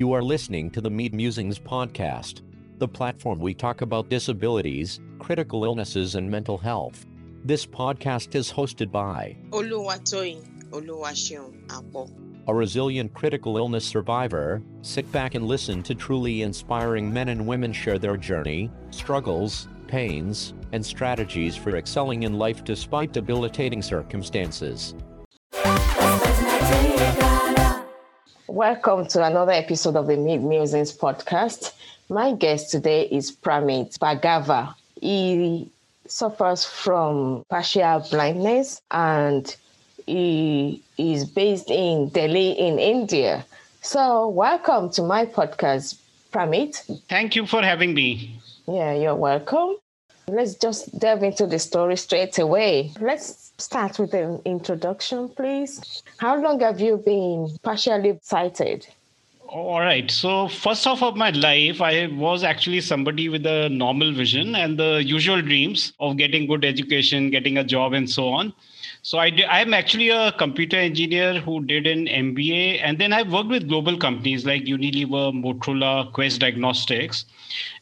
You are listening to the Mead Musings podcast, the platform we talk about disabilities, critical illnesses, and mental health. This podcast is hosted by Oluwatoyin Oluwaseun Apo. a resilient critical illness survivor. Sit back and listen to truly inspiring men and women share their journey, struggles, pains, and strategies for excelling in life despite debilitating circumstances. Welcome to another episode of the Mead Musings podcast. My guest today is Pramit Bhargava. He suffers from partial blindness and he is based in Delhi in India. So, welcome to my podcast, Pramit. Thank you for having me. Yeah, you're welcome. Let's just delve into the story straight away. Let's start with an introduction, please. How long have you been partially sighted? All right. So, first off of my life, I was actually somebody with a normal vision and the usual dreams of getting good education, getting a job, and so on. So, I did, I'm actually a computer engineer who did an MBA, and then I worked with global companies like Unilever, Motorola, Quest Diagnostics.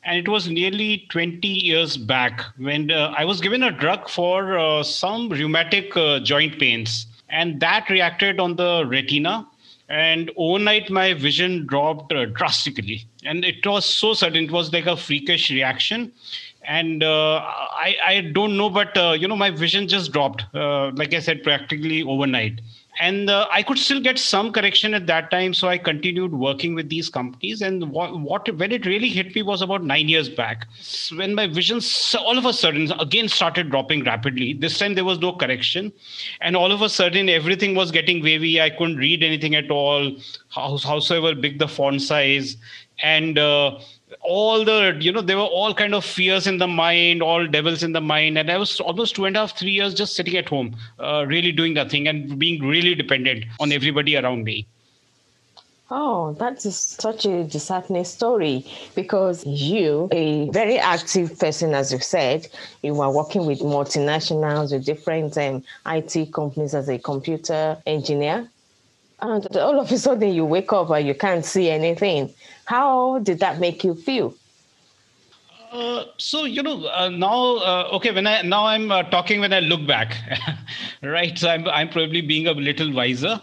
And it was nearly 20 years back when uh, I was given a drug for uh, some rheumatic uh, joint pains, and that reacted on the retina and overnight my vision dropped uh, drastically. And it was so sudden it was like a freakish reaction and uh, I, I don't know but uh, you know my vision just dropped uh, like i said practically overnight. And uh, i could still get some correction at that time so i continued working with these companies. And what, what when it really hit me was about nine years back. When my vision all of a sudden again started dropping rapidly. This time there was no correction. And all of a sudden everything was getting wavy. I couldn't read anything at all. Howsoever big the font size. And uh, all the you know there were all kind of fears in the mind all devils in the mind and i was almost two and a half three years just sitting at home uh, really doing nothing and being really dependent on everybody around me Oh, that is such a disheartening story because you, a very active person, as you said, you were working with multinationals, with different um, IT companies as a computer engineer. And all of a sudden you wake up and you can't see anything. How did that make you feel? Uh, so you know uh, now uh, okay when i now i'm uh, talking when i look back right so I'm, I'm probably being a little wiser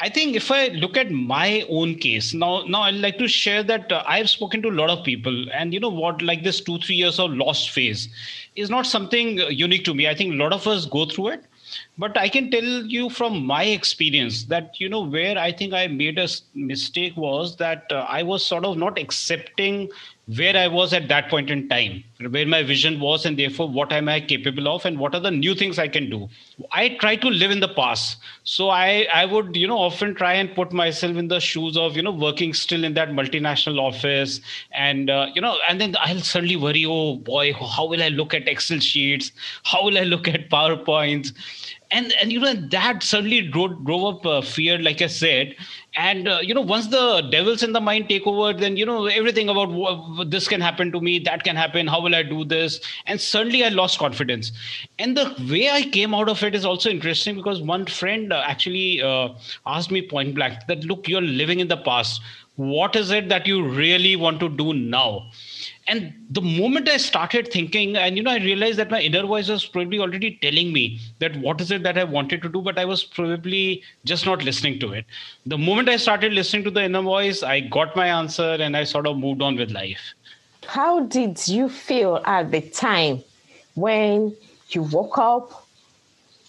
i think if i look at my own case now now i'd like to share that uh, i've spoken to a lot of people and you know what like this two three years of lost phase is not something unique to me i think a lot of us go through it but i can tell you from my experience that you know where i think i made a mistake was that uh, i was sort of not accepting where i was at that point in time where my vision was and therefore what am i capable of and what are the new things i can do. I try to live in the past. So i i would you know often try and put myself in the shoes of you know working still in that multinational office and uh, you know and then i'll suddenly worry oh boy how will i look at excel sheets? How will i look at powerpoints and and you know that suddenly drove, drove up uh, fear like i said. And uh, you know once the devils in the mind take over then you know everything about this can happen to me that can happen how will i do this? And suddenly i lost confidence. And the way i came out of it is also interesting because one friend uh, actually uh, asked me point blank that look you're living in the past. What is it that you really want to do now and the moment i started thinking and you know i realized that my inner voice was probably already telling me that what is it that i wanted to do but i was probably just not listening to it. The moment i started listening to the inner voice i got my answer and i sort of moved on with life. How did you feel at the time when you woke up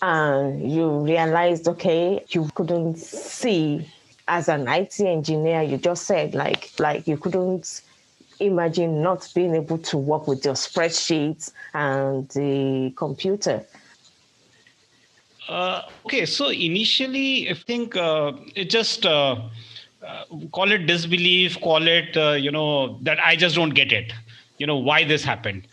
and you realized okay you couldn't see? As an IT engineer you just said like like you couldn't imagine not being able to work with your spreadsheets and the computer? Uh, okay, so initially, I think uh, it just uh, uh call it disbelief, call it, uh, you know, that I just don't get it, you know, why this happened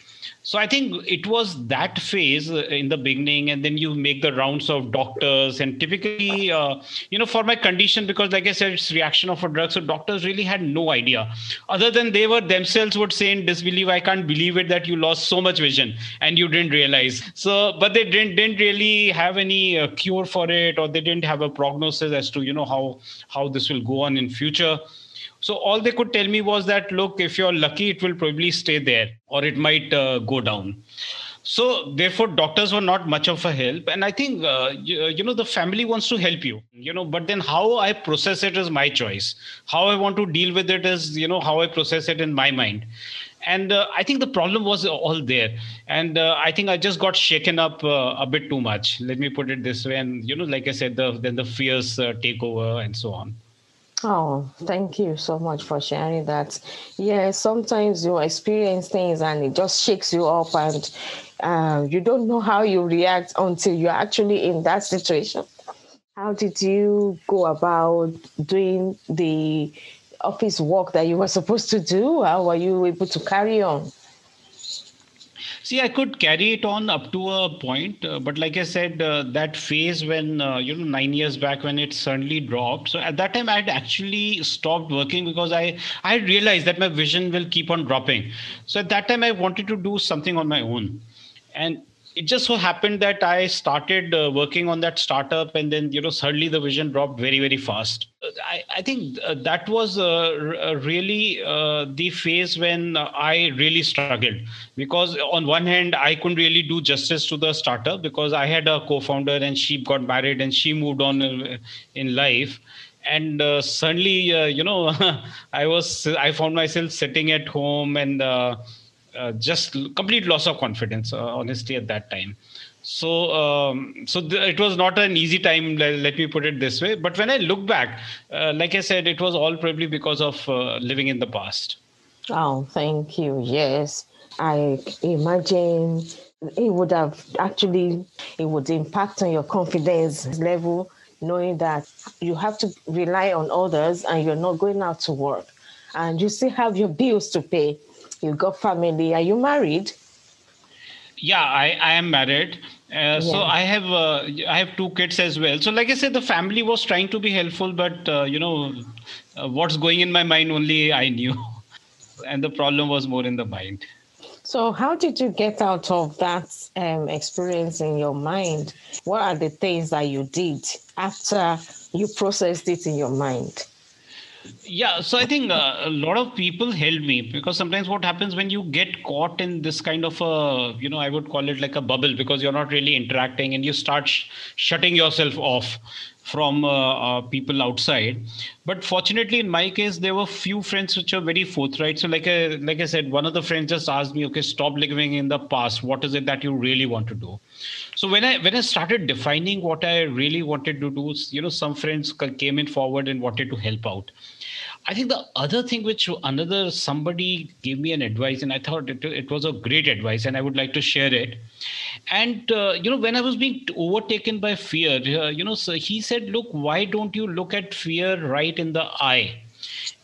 so i think it was that phase uh, in the beginning and then you make the rounds of doctors and typically uh, you know for my condition because like i said it's reaction of a drug so doctors really had no idea. Other than they were themselves would say in disbelief i can't believe it that you lost so much vision and you didn't realize. So but they didn't didn't really have any uh, cure for it or they didn't have a prognosis as to you know how how this will go on in future So all they could tell me was that, look, if you're lucky, it will probably stay there or it might uh, go down. So therefore, doctors were not much of a help. And I think, uh, you, you, know, the family wants to help you, you know, but then how I process it is my choice. How I want to deal with it is, you know, how I process it in my mind and uh, i think the problem was all there and uh, i think i just got shaken up uh, a bit too much let me put it this way and you know like i said the, then the fears uh, take over and so on Oh, thank you so much for sharing that. Yeah, sometimes you experience things and it just shakes you up, and uh, you don't know how you react until you're actually in that situation. How did you go about doing the office work that you were supposed to do? How were you able to carry on? See, I could carry it on up to a point, uh, but like I said, uh, that phase when uh, you know nine years back when it suddenly dropped. So at that time, I had actually stopped working because I I realized that my vision will keep on dropping. So at that time, I wanted to do something on my own, and it just so happened that I started uh, working on that startup, and then you know suddenly the vision dropped very very fast. I, I think uh, that was uh, uh really uh, the phase when I really struggled because on one hand I couldn't really do justice to the startup because I had a co-founder and she got married and she moved on uh, in life and uh, suddenly uh, you know i was i found myself sitting at home and uh, uh, just complete loss of confidence, uh, honestly, at that time. So, um, so th- it was not an easy time. Let, let, me put it this way. But when I look back, uh, like I said, it was all probably because of uh, living in the past. Oh, thank you. Yes, I imagine it would have actually it would impact on your confidence level knowing that you have to rely on others and you're not going out to work and you still have your bills to pay you got family. Are you married? Yeah, I, I am married. Uh, yeah. So I have uh, I have two kids as well. So like I said, the family was trying to be helpful, but uh, you know, uh, what's going in my mind only I knew, and the problem was more in the mind. So how did you get out of that um, experience in your mind? What are the things that you did after you processed it in your mind? Yeah so i think uh, a lot of people help me because sometimes what happens when you get caught in this kind of a you know i would call it like a bubble because you're not really interacting and you start sh- shutting yourself off from uh, uh, people outside. But fortunately in my case there were few friends which are very forthright. So like I, like i said one of the friends just asked me okay stop living in the past. What is it that you really want to do? So when i when i started defining what i really wanted to do you know some friends came in forward and wanted to help out I think the other thing which another somebody gave me an advice, and I thought it, it was a great advice, and I would like to share it. And uh, you know, when I was being overtaken by fear, uh, you know, so he said, "Look, why don't you look at fear right in the eye?"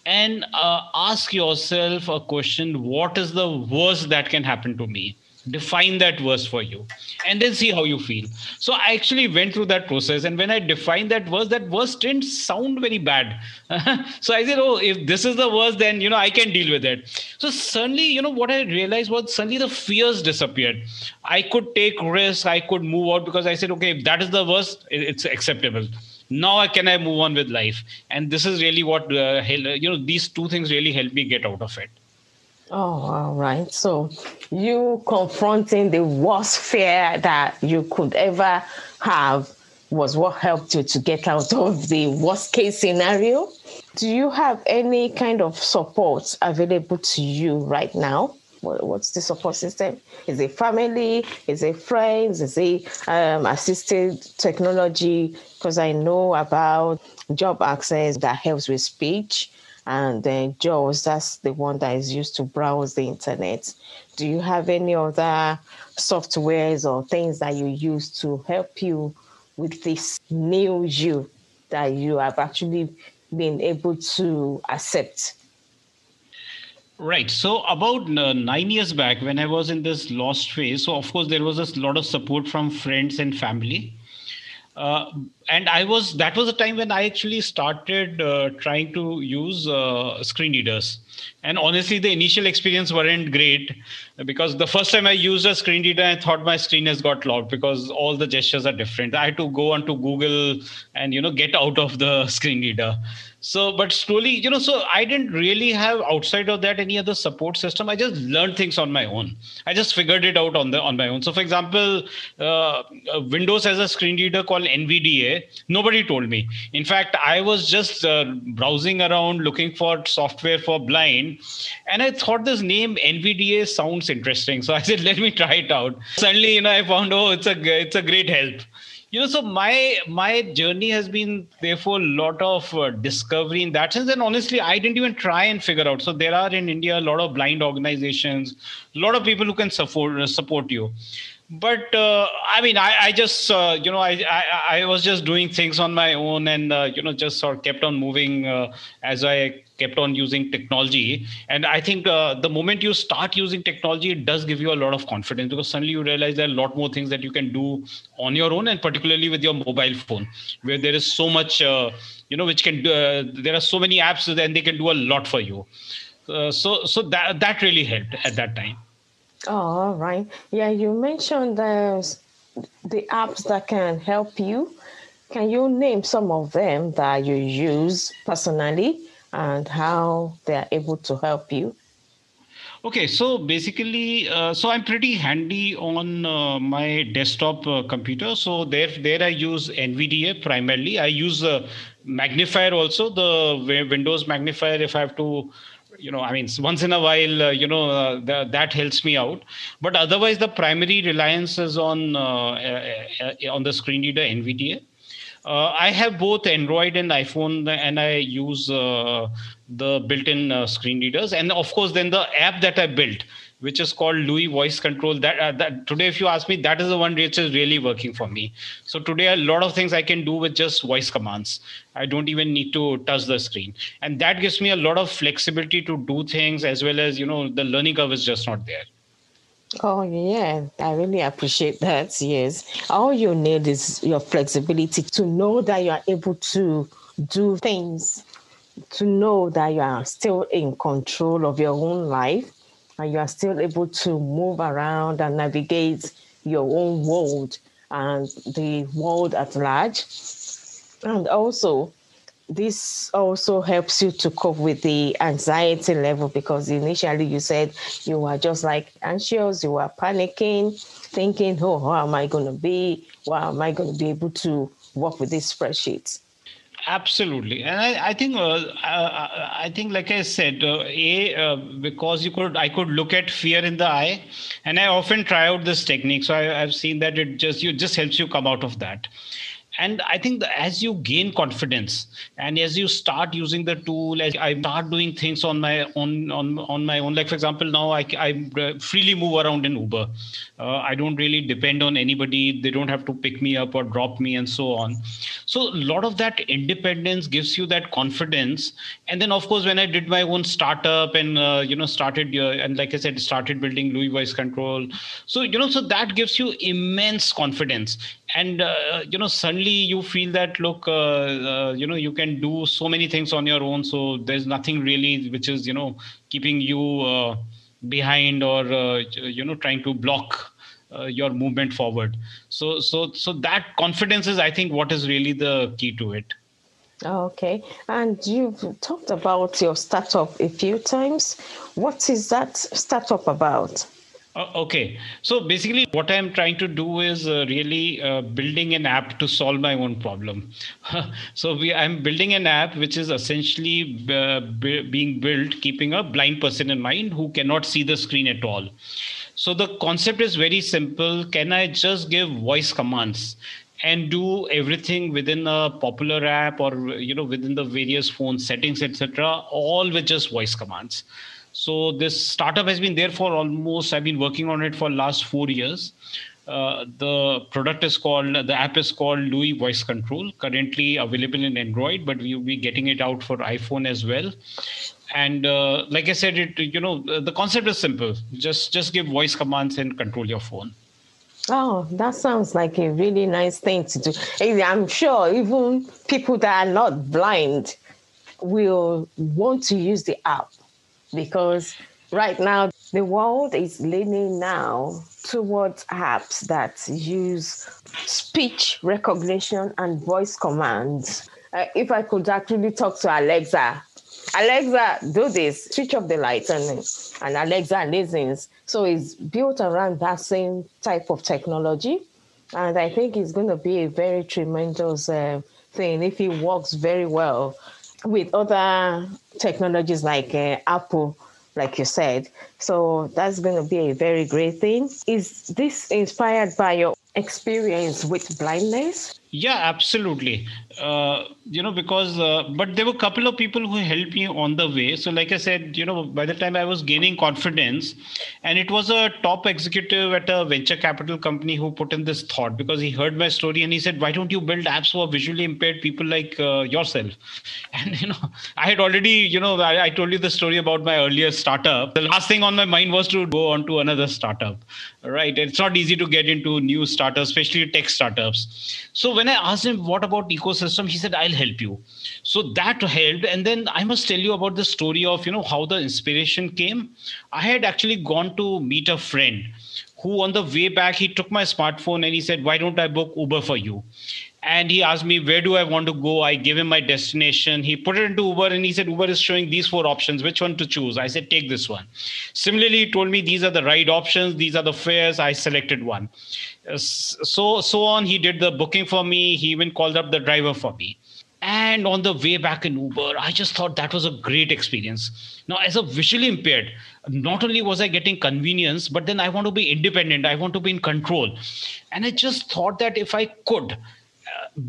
And uh, ask yourself a question what is the worst that can happen to me? Define that verse for you and then see how you feel. So i actually went through that process and when i defined that verse that verse didn't sound very bad. So i said oh if this is the verse then you know i can deal with it. So suddenly you know what i realized was suddenly the fears disappeared. I could take risks i could move out because i said okay if that is the verse it's acceptable. Now can i move on with life? And this is really what uh, you know these two things really helped me get out of it Oh, all right. So you confronting the worst fear that you could ever have was what helped you to get out of the worst case scenario. Do you have any kind of support available to you right now? What's the support system? Is it family? Is it friends? Is it um, assisted technology? Because I know about job access that helps with speech and then JAWS, that's the one that is used to browse the internet. Do you have any other softwares or things that you use to help you with this new you that you have actually been able to accept? Right. So about uh, nine years back, when I was in this lost phase, so of course there was a lot of support from friends and family. Uh, and I was that was a time when I actually started uh, trying to use uh, screen readers. And honestly, the initial experience weren't great because the first time I used a screen reader, I thought my screen has got locked because all the gestures are different. I had to go onto Google and you know get out of the screen reader. So but slowly you know so i didn't really have outside of that any other support system. I just learned things on my own. I just figured it out on the on my own. So for example uh, windows has a screen reader called nvda nobody told me. In fact i was just uh, browsing around looking for software for blind and i thought this name nvda sounds interesting so i said let me try it out. Suddenly you know i found oh it's a it's a great help. You know so my my journey has been therefore a lot of uh, discovery in that sense and honestly i didn't even try and figure out. So there are in india a lot of blind organizations a lot of people who can support uh, support you but uh, I mean, I, I just uh, you know I, I, I was just doing things on my own, and uh, you know just sort of kept on moving uh, as I kept on using technology. And I think uh, the moment you start using technology, it does give you a lot of confidence because suddenly you realize there are a lot more things that you can do on your own, and particularly with your mobile phone, where there is so much uh, you know which can there are so many apps and they can do a lot for you. so so that that really helped at that time. Oh, all right. Yeah, you mentioned the, the apps that can help you. Can you name some of them that you use personally and how they are able to help you? Okay, so basically, uh, so I'm pretty handy on uh, my desktop uh, computer. So there, there I use NVDA primarily. I use magnifier also, the Windows magnifier. If I have to you know i mean once in a while uh, you know uh, the, that helps me out. But otherwise the primary reliance is on uh, uh, uh on the screen reader nvda uh, I have both Android and iPhone, and I use the built-in screen readers, and of course, then the app that I built, which is called Louie Voice Control. That, uh, that today, if you ask me, that is the one which is really working for me. So today, a lot of things I can do with just voice commands. I don't even need to touch the screen, and that gives me a lot of flexibility to do things as well as you know the learning curve is just not there. Oh yeah, I really appreciate that. Yes, all you need is your flexibility to know that you are able to do things, to know that you are still in control of your own life and you are still able to move around and navigate your own world and the world at large. And also, this also helps you to cope with the anxiety level because initially you said you were just like anxious, you were panicking, thinking, oh, how am I going to be? How am I going to be able to work with these spreadsheets? Absolutely. And i, I think uh, I, uh, I, think like i said uh, a uh, because you could i could look at fear in the eye and i often try out this technique. So I, i've seen that it just you just helps you come out of that and i think as you gain confidence and as you start using the tool as i start doing things on my own on, on my own like for example now i, I uh, freely move around in uber. Uh, i don't really depend on anybody. They don't have to pick me up or drop me and so on. So a lot of that independence gives you that confidence. And then of course when i did my own startup and uh, you know started uh, and like i said started building louie voice control. So you know so that gives you immense confidence and uh, you know suddenly you feel that look uh, uh, you know you can do so many things on your own. So there's nothing really which is you know keeping you uh, behind or uh, you know trying to block uh, your movement forward. So so so that confidence is i think what is really the key to it. Okay. And you've talked about your startup a few times. What is that startup about okay. So basically, what I'm trying to do is uh, really uh, building an app to solve my own problem. so we, I'm building an app which is essentially uh, b- being built keeping a blind person in mind who cannot see the screen at all. So the concept is very simple. Can I just give voice commands? and do everything within a popular app or you know within the various phone settings etc all with just voice commands so this startup has been there for almost i've been working on it for last four years. Uh, the product is called the app is called louie voice control currently available in android but we'll be getting it out for iphone as well. And uh, like i said it you know the concept is simple. Just just give voice commands and control your phone. Oh, that sounds like a really nice thing to do. I'm sure even people that are not blind will want to use the app because right now the world is leaning now towards apps that use speech recognition and voice commands. Uh, if I could actually talk to Alexa, Alexa, do this, switch off the lights, and, and Alexa listens. So it's built around that same type of technology. And I think it's going to be a very tremendous uh, thing if it works very well with other technologies like uh, Apple, like you said. So that's going to be a very great thing. Is this inspired by your experience with blindness? Yeah, absolutely. Uh, you know, because, uh, but there were a couple of people who helped me on the way. So, like I said, you know, by the time I was gaining confidence, and it was a top executive at a venture capital company who put in this thought because he heard my story and he said, Why don't you build apps for visually impaired people like uh, yourself? And, you know, I had already, you know, I, I told you the story about my earlier startup. The last thing on my mind was to go on to another startup, right? It's not easy to get into new startups, especially tech startups. So, when I asked him, What about ecosystem? He said, I'll help you. So that helped. And then I must tell you about the story of, you know, how the inspiration came. I had actually gone to meet a friend who on the way back, he took my smartphone and he said, Why don't I book Uber for you? And he asked me where do i want to go? I gave him my destination. He put it into uber and he said uber is showing these four options. Which one to choose? I said take this one. Similarly he told me these are the right options. These are the fares. I selected one. Uh, so so on he did the booking for me. He even called up the driver for me. And on the way back in uber i just thought that was a great experience. Now as a visually impaired not only was i getting convenience but then i want to be independent. I want to be in control. And i just thought that if i could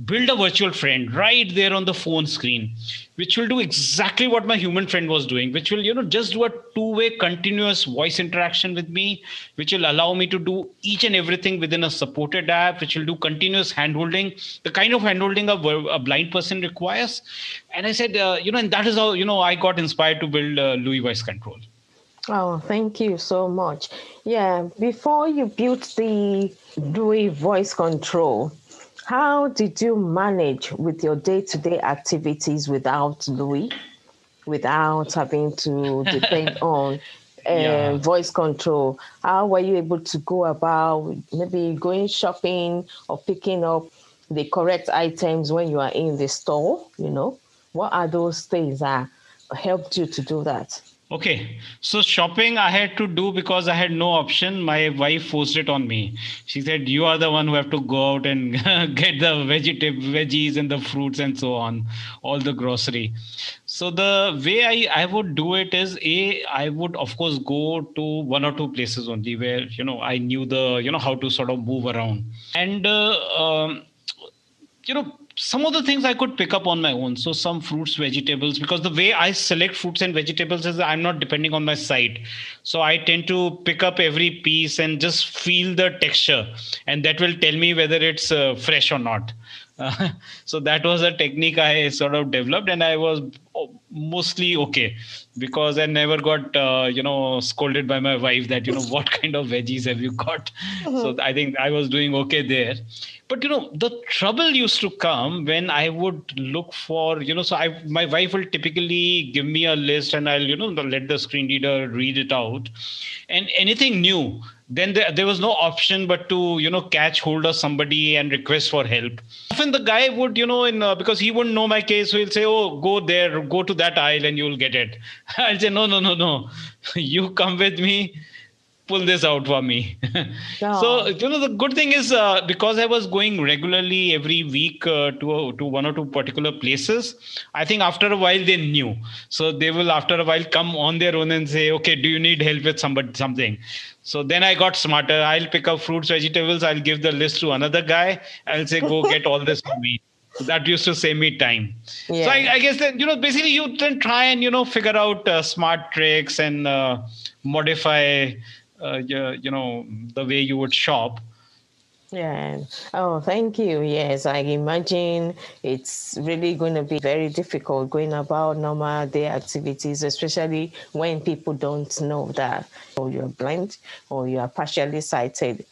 build a virtual friend right there on the phone screen which will do exactly what my human friend was doing which will you know just do a two way continuous voice interaction with me which will allow me to do each and everything within a supported app which will do continuous handholding the kind of handholding a, a blind person requires and i said uh, you know and that is how you know i got inspired to build uh, louie voice control Oh, thank you so much. Yeah, before you built the Louie voice control, how did you manage with your day to day activities without Louie, without having to depend on uh, yeah. voice control? How were you able to go about maybe going shopping or picking up the correct items when you are in the store? You know, what are those things that helped you to do that? Okay, so shopping I had to do because I had no option. My wife forced it on me. She said, "You are the one who have to go out and get the vegetable veggies and the fruits and so on, all the grocery." So the way I I would do it is a I would of course go to one or two places only where you know I knew the you know how to sort of move around and uh, um, you know some of the things I could pick up on my own. So some fruits, vegetables, because the way I select fruits and vegetables is I'm not depending on my sight. So I tend to pick up every piece and just feel the texture, and that will tell me whether it's uh, fresh or not. Uh, so that was a technique I sort of developed, and I was mostly okay because I never got uh, you know scolded by my wife that you know what kind of veggies have you got. Mm-hmm. So I think I was doing okay there but you know the trouble used to come when i would look for you know so i my wife will typically give me a list and i'll you know let the screen reader read it out and anything new then there, there was no option but to you know catch hold of somebody and request for help often the guy would you know in uh, because he wouldn't know my case so he'll say oh go there go to that aisle and you'll get it i'll say no no no no you come with me pull this out for me. So you know the good thing is uh, because I was going regularly every week uh, to to one or two particular places. I think after a while they knew, so they will after a while come on their own and say, okay, do you need help with somebody something? So then I got smarter. I'll pick up fruits, vegetables. I'll give the list to another guy. I'll say, go get all this for me. So that used to save me time. Yeah. So I, I, guess that you know basically you then try and you know figure out uh, smart tricks and uh, modify uh, you know the way you would shop yeah. Oh, thank you. Yes, I imagine it's really going to be very difficult going about normal day activities, especially when people don't know that or you're blind or you are partially sighted.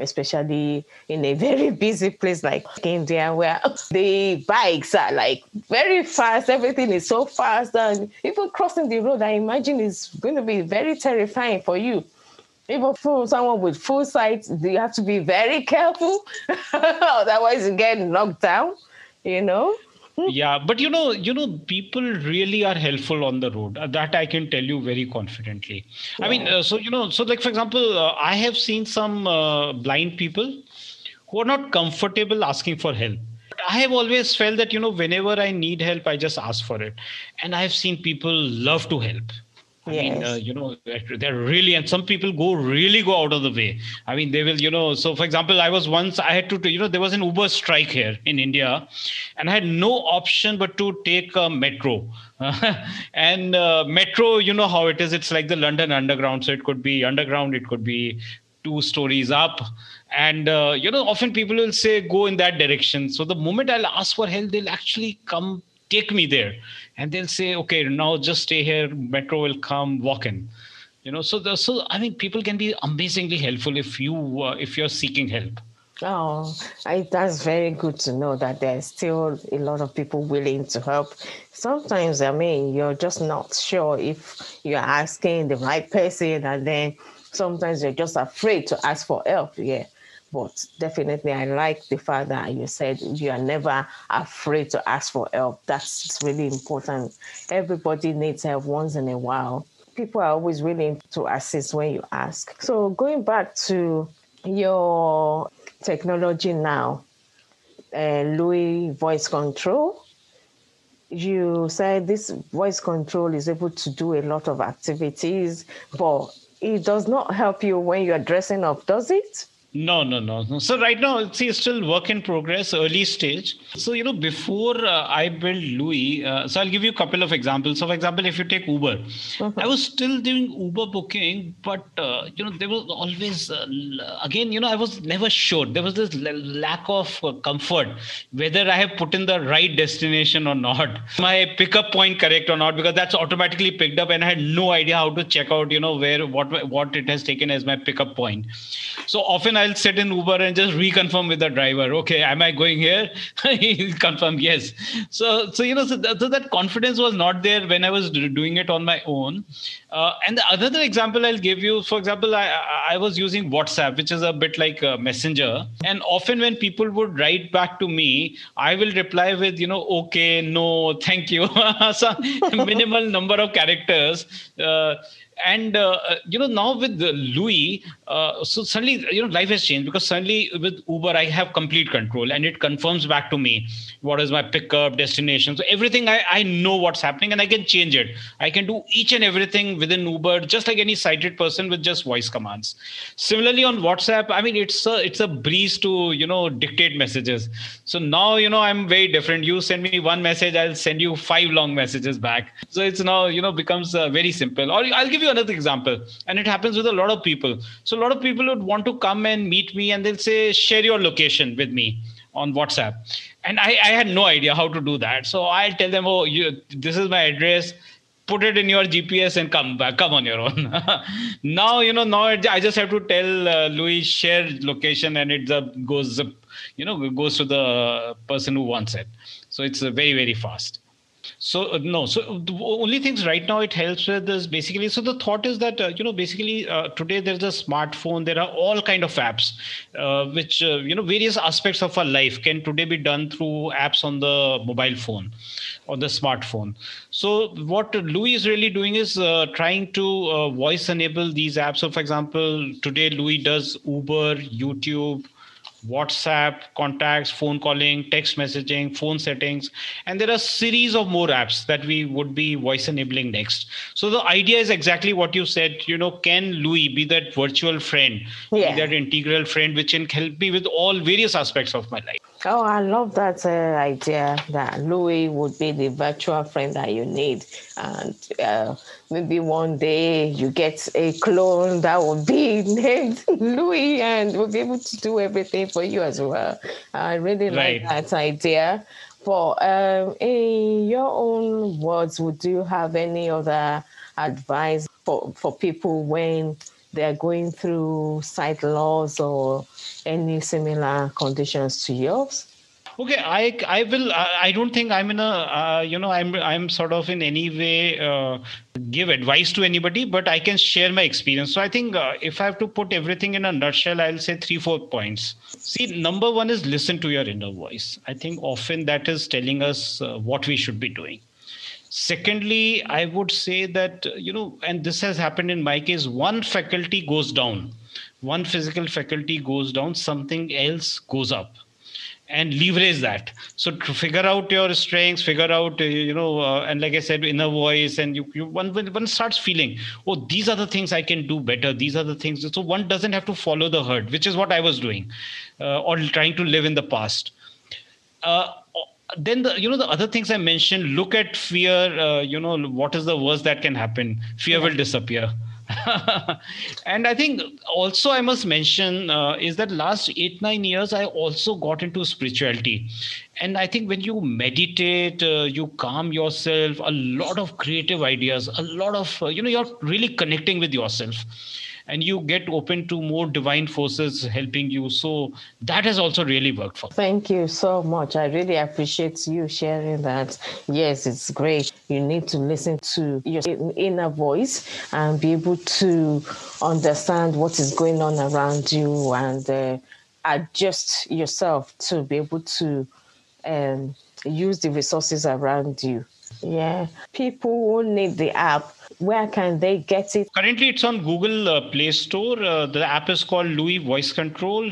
especially in a very busy place like India, where the bikes are like very fast, everything is so fast, and even crossing the road, I imagine is going to be very terrifying for you. Even for someone with full sight, you have to be very careful, otherwise you get knocked down. You know yeah but you know you know people really are helpful on the road uh, that i can tell you very confidently yeah. i mean uh, so you know so like for example uh, i have seen some uh, blind people who are not comfortable asking for help I have always felt that you know whenever I need help, I just ask for it, and I have seen people love to help. I yes. mean, uh, you know, they're really, and some people go really go out of the way. I mean, they will, you know. So, for example, I was once, I had to, you know, there was an Uber strike here in India, and I had no option but to take a metro. and uh, metro, you know how it is. It's like the London Underground, so it could be underground, it could be two stories up and uh, you know often people will say go in that direction so the moment i'll ask for help they'll actually come take me there. And they'll say okay now just stay here. Metro will come walk in. You know so the, so i mean people can be amazingly helpful if you uh, if you're seeking help. Oh I, that's very good to know that there's still a lot of people willing to help. Sometimes i mean you're just not sure if you're asking the right person and then sometimes you're just afraid to ask for help. Yeah but definitely, I like the fact that you said you are never afraid to ask for help. That's really important. Everybody needs help once in a while. People are always willing to assist when you ask. So, going back to your technology now, uh, Louie voice control, you said this voice control is able to do a lot of activities, but it does not help you when you're dressing up, does it? No, no, no, no. So right now, see, it's still work in progress, early stage. So you know, before uh, I built Louie, uh, so I'll give you a couple of examples. So, for example, if you take Uber, mm-hmm. I was still doing Uber booking, but uh, you know, there was always uh, again, you know, I was never sure. There was this lack of uh, comfort whether I have put in the right destination or not, my pickup point correct or not, because that's automatically picked up, and I had no idea how to check out, you know, where what what it has taken as my pickup point. So often I I'll sit in Uber and just reconfirm with the driver. Okay, am I going here? Confirm yes. So, so you know, so that, so that, confidence was not there when I was doing it on my own. Uh, and the other example I'll give you, for example, I, I was using WhatsApp, which is a bit like a messenger. And often when people would write back to me, I will reply with, you know, okay, no, thank you. so minimal number of characters. Uh, and uh, you know now with louie uh, so suddenly you know life has changed because suddenly with uber i have complete control and it confirms back to me what is my pickup destination. So everything I, I know what's happening and i can change it. I can do each and everything within uber just like any sighted person with just voice commands. Similarly on whatsapp i mean it's a it's a breeze to you know dictate messages. So now you know i'm very different. You send me one message i'll send you five long messages back. So it's now you know becomes uh, very simple. Or i'll give you another example and it happens with a lot of people. So a lot of people would want to come and meet me and they'll say share your location with me on whatsapp. And I, I had no idea how to do that. So i'll tell them oh you, this is my address. Put it in your gps and come back come on your own. Now you know now i just have to tell uh, louie share location and it uh, goes you know goes to the person who wants it. So it's uh, very very fast so uh, no, so the only things right now it helps with is basically. So the thought is that uh, you know basically uh, today there's a smartphone. There are all kind of apps, uh, which uh, you know various aspects of our life can today be done through apps on the mobile phone, on the smartphone. So what Louie is really doing is uh, trying to voice enable these apps. So for example, today Louie does Uber, YouTube, WhatsApp, contacts, phone calling, text messaging, phone settings, and there are series of more apps that we would be voice enabling next. So the idea is exactly what you said. You know, can Louie be that virtual friend, yeah. be that integral friend, which can help me with all various aspects of my life? Oh, I love that uh, idea that Louie would be the virtual friend that you need. And uh, maybe one day you get a clone that will be named Louie and will be able to do everything for you as well. I really right. like that idea. But um, in your own words, would you have any other advice for, for people when they are going through sight loss or any similar conditions to yours? Okay, I I will. I don't think I'm in a. Uh, you know, I'm I'm sort of in any way uh, give advice to anybody, but I can share my experience. So I think uh, if I have to put everything in a nutshell, I'll say three four points. See, number one is listen to your inner voice. I think often that is telling us uh, what we should be doing. Secondly, I would say that you know, and this has happened in my case. One faculty goes down, one physical faculty goes down, something else goes up. And leverage that. So to figure out your strengths figure out uh, you know uh, and like i said inner voice and you, you one, one starts feeling oh these are the things i can do better. These are the things so one doesn't have to follow the herd which is what i was doing uh, or trying to live in the past. Uh, then the you know the other things i mentioned look at fear uh, you know what is the worst that can happen fear yeah. will disappear and I think also I must mention uh, is that last eight nine years I also got into spirituality, and I think when you meditate, uh, you calm yourself. A lot of creative ideas, a lot of uh, you know you're really connecting with yourself and you get open to more divine forces helping you. So that has also really worked for thank you so much. I really appreciate you sharing that. Yes it's great. You need to listen to your inner voice and be able to understand what is going on around you and uh, adjust yourself to be able to um, use the resources around you. Yeah. People who need the app where can they get it? Currently, it's on Google uh, Play Store. Uh, the app is called Louie Voice Control.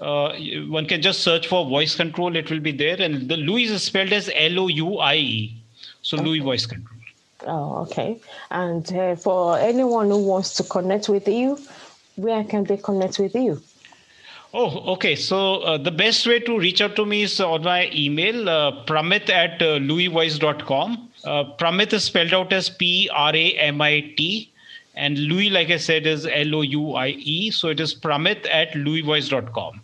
Uh, one can just search for voice control, it will be there. And the Louie is spelled as L O U I E. So, okay. Louie Voice Control. Oh, okay. And uh, for anyone who wants to connect with you, where can they connect with you? Oh, okay. So uh, the best way to reach out to me is on my email, uh, pramit at uh, louievoice.com. Uh, Pramit is spelled out as P R A M I T. And Louie, like I said, is L O U I E. So it is pramit at louievoice.com.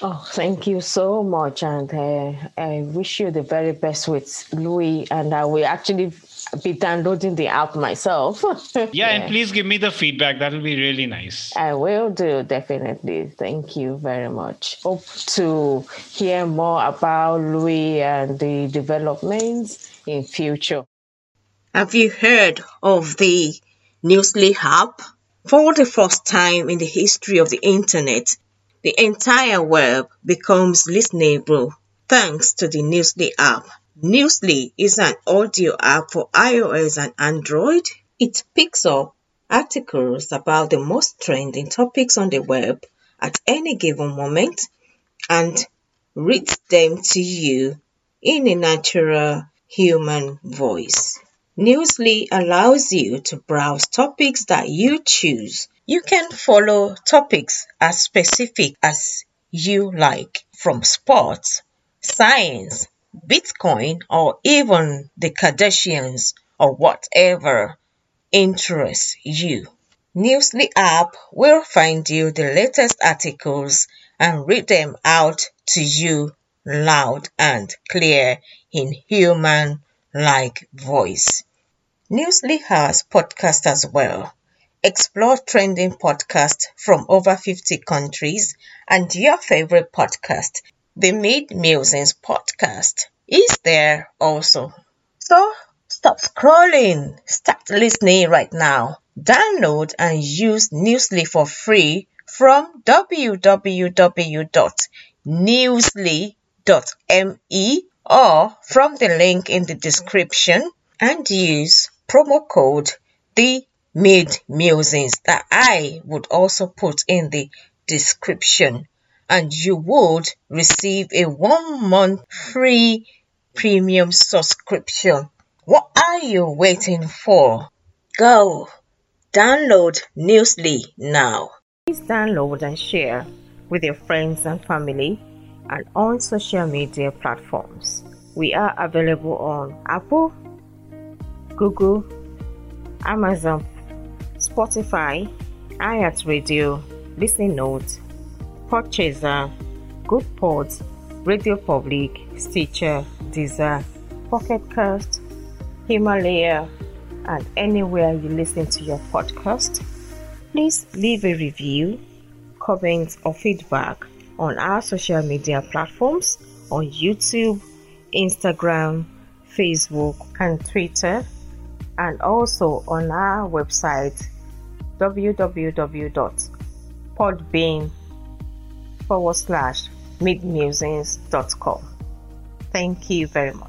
Oh, thank you so much. And uh, I wish you the very best with Louie. And I will actually be downloading the app myself. yeah, yeah, and please give me the feedback. That will be really nice. I will do, definitely. Thank you very much. Hope to hear more about Louie and the developments in future. Have you heard of the Newsly app? For the first time in the history of the internet, the entire web becomes listenable thanks to the Newsly app. Newsly is an audio app for iOS and Android. It picks up articles about the most trending topics on the web at any given moment and reads them to you in a natural human voice. Newsly allows you to browse topics that you choose. You can follow topics as specific as you like, from sports, science, Bitcoin, or even the Kardashians, or whatever interests you. Newsly app will find you the latest articles and read them out to you loud and clear in human like voice. Newsly has podcast as well. Explore trending podcasts from over 50 countries and your favorite podcast, the Mid Musings podcast, is there also. So stop scrolling, start listening right now. Download and use Newsly for free from www.newsly.me or from the link in the description and use promo code the mid musings that I would also put in the description and you would receive a one month free premium subscription. What are you waiting for? Go download Newsly now. Please download and share with your friends and family and on social media platforms. We are available on Apple, Google, Amazon, Spotify, iHeartRadio, Listening Notes, Podchaser, Goodpods, Radio Public, Stitcher, Deezer, Pocket Cast, Himalaya, and anywhere you listen to your podcast. Please leave a review, comment, or feedback on our social media platforms on YouTube, Instagram, Facebook, and Twitter, and also on our website www.podbean forward slash midmusings.com. Thank you very much.